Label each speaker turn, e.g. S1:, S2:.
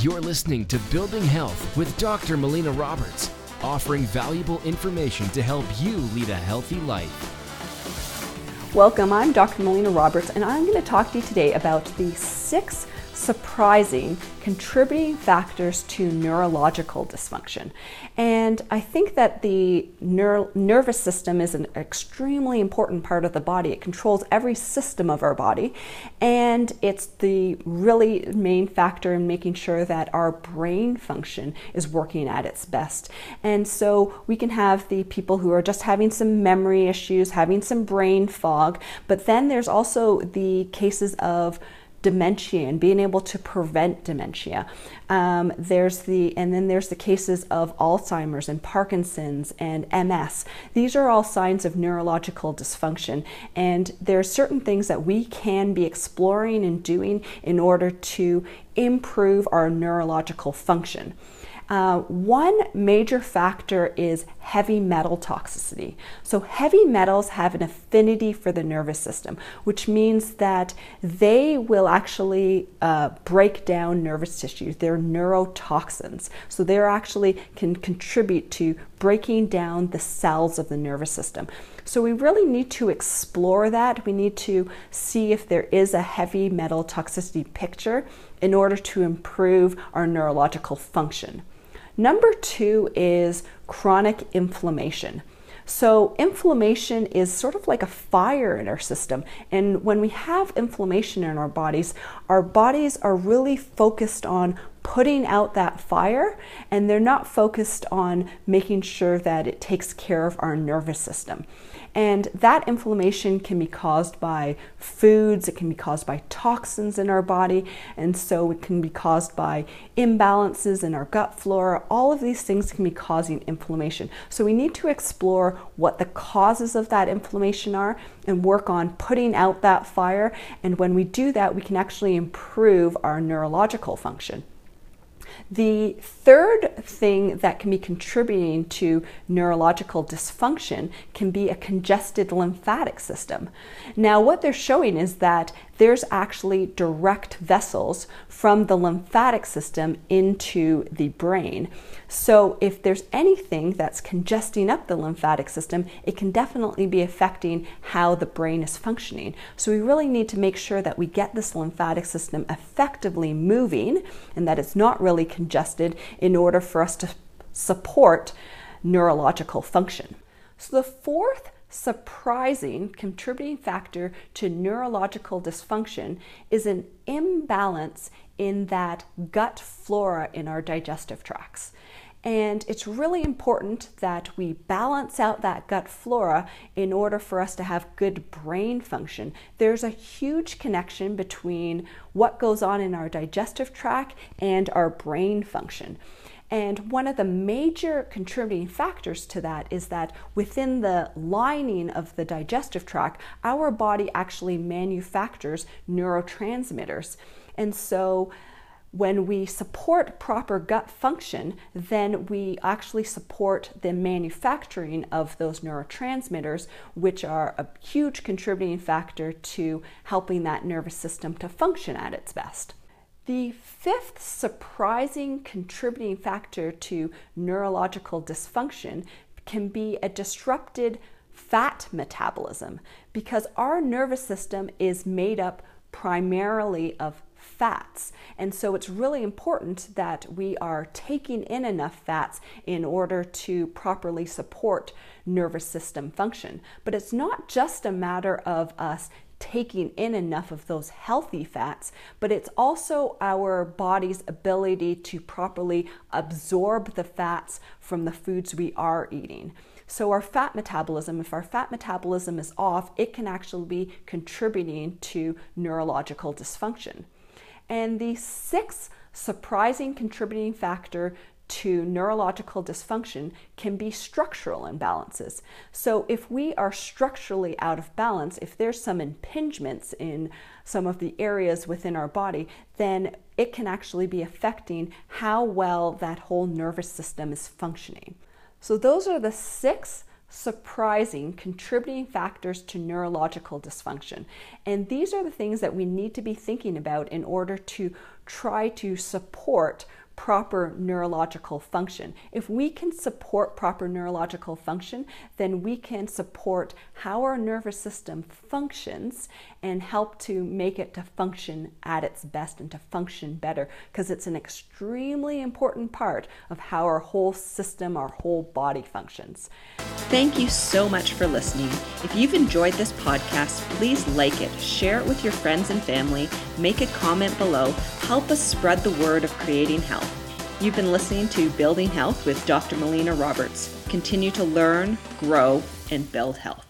S1: You're listening to Building Health with Dr. Melina Roberts, offering valuable information to help you lead a healthy life.
S2: Welcome, I'm Dr. Melina Roberts, and I'm going to talk to you today about the six surprising contributing factors to neurological dysfunction. And I think that the ner- nervous system is an extremely important part of the body. It controls every system of our body, and it's the really main factor in making sure that our brain function is working at its best. And so we can have the people who are just having some memory issues, having some brain fog, but then there's also the cases of dementia and being able to prevent dementia. Um, there's the and then there's the cases of Alzheimer's and Parkinson's and MS. These are all signs of neurological dysfunction, and there are certain things that we can be exploring and doing in order to improve our neurological function. Uh, one major factor is heavy metal toxicity. So, heavy metals have an affinity for the nervous system, which means that they will actually uh, break down nervous tissues. They're neurotoxins. So, they actually can contribute to breaking down the cells of the nervous system. So, we really need to explore that. We need to see if there is a heavy metal toxicity picture in order to improve our neurological function. Number two is chronic inflammation. So, inflammation is sort of like a fire in our system. And when we have inflammation in our bodies, our bodies are really focused on putting out that fire and they're not focused on making sure that it takes care of our nervous system. And that inflammation can be caused by foods, it can be caused by toxins in our body, and so it can be caused by imbalances in our gut flora. All of these things can be causing inflammation. So we need to explore what the causes of that inflammation are and work on putting out that fire. And when we do that, we can actually improve our neurological function. The third thing that can be contributing to neurological dysfunction can be a congested lymphatic system. Now, what they're showing is that there's actually direct vessels from the lymphatic system into the brain. So, if there's anything that's congesting up the lymphatic system, it can definitely be affecting how the brain is functioning. So, we really need to make sure that we get this lymphatic system effectively moving and that it's not really congested in order for us to support neurological function. So, the fourth surprising contributing factor to neurological dysfunction is an imbalance in that gut flora in our digestive tracts. And it's really important that we balance out that gut flora in order for us to have good brain function. There's a huge connection between what goes on in our digestive tract and our brain function. And one of the major contributing factors to that is that within the lining of the digestive tract, our body actually manufactures neurotransmitters. And so when we support proper gut function, then we actually support the manufacturing of those neurotransmitters, which are a huge contributing factor to helping that nervous system to function at its best. The fifth surprising contributing factor to neurological dysfunction can be a disrupted fat metabolism because our nervous system is made up primarily of fats. And so it's really important that we are taking in enough fats in order to properly support nervous system function. But it's not just a matter of us taking in enough of those healthy fats, but it's also our body's ability to properly absorb the fats from the foods we are eating. So, our fat metabolism, if our fat metabolism is off, it can actually be contributing to neurological dysfunction. And the sixth surprising contributing factor to neurological dysfunction can be structural imbalances. So, if we are structurally out of balance, if there's some impingements in some of the areas within our body, then it can actually be affecting how well that whole nervous system is functioning. So, those are the six surprising contributing factors to neurological dysfunction. And these are the things that we need to be thinking about in order to try to support proper neurological function. If we can support proper neurological function, then we can support how our nervous system functions and help to make it to function at its best and to function better because it's an extremely important part of how our whole system, our whole body functions.
S3: Thank you so much for listening. If you've enjoyed this podcast, please like it, share it with your friends and family, make a comment below, help us spread the word of creating health. You've been listening to Building Health with Dr. Melina Roberts. Continue to learn, grow, and build health.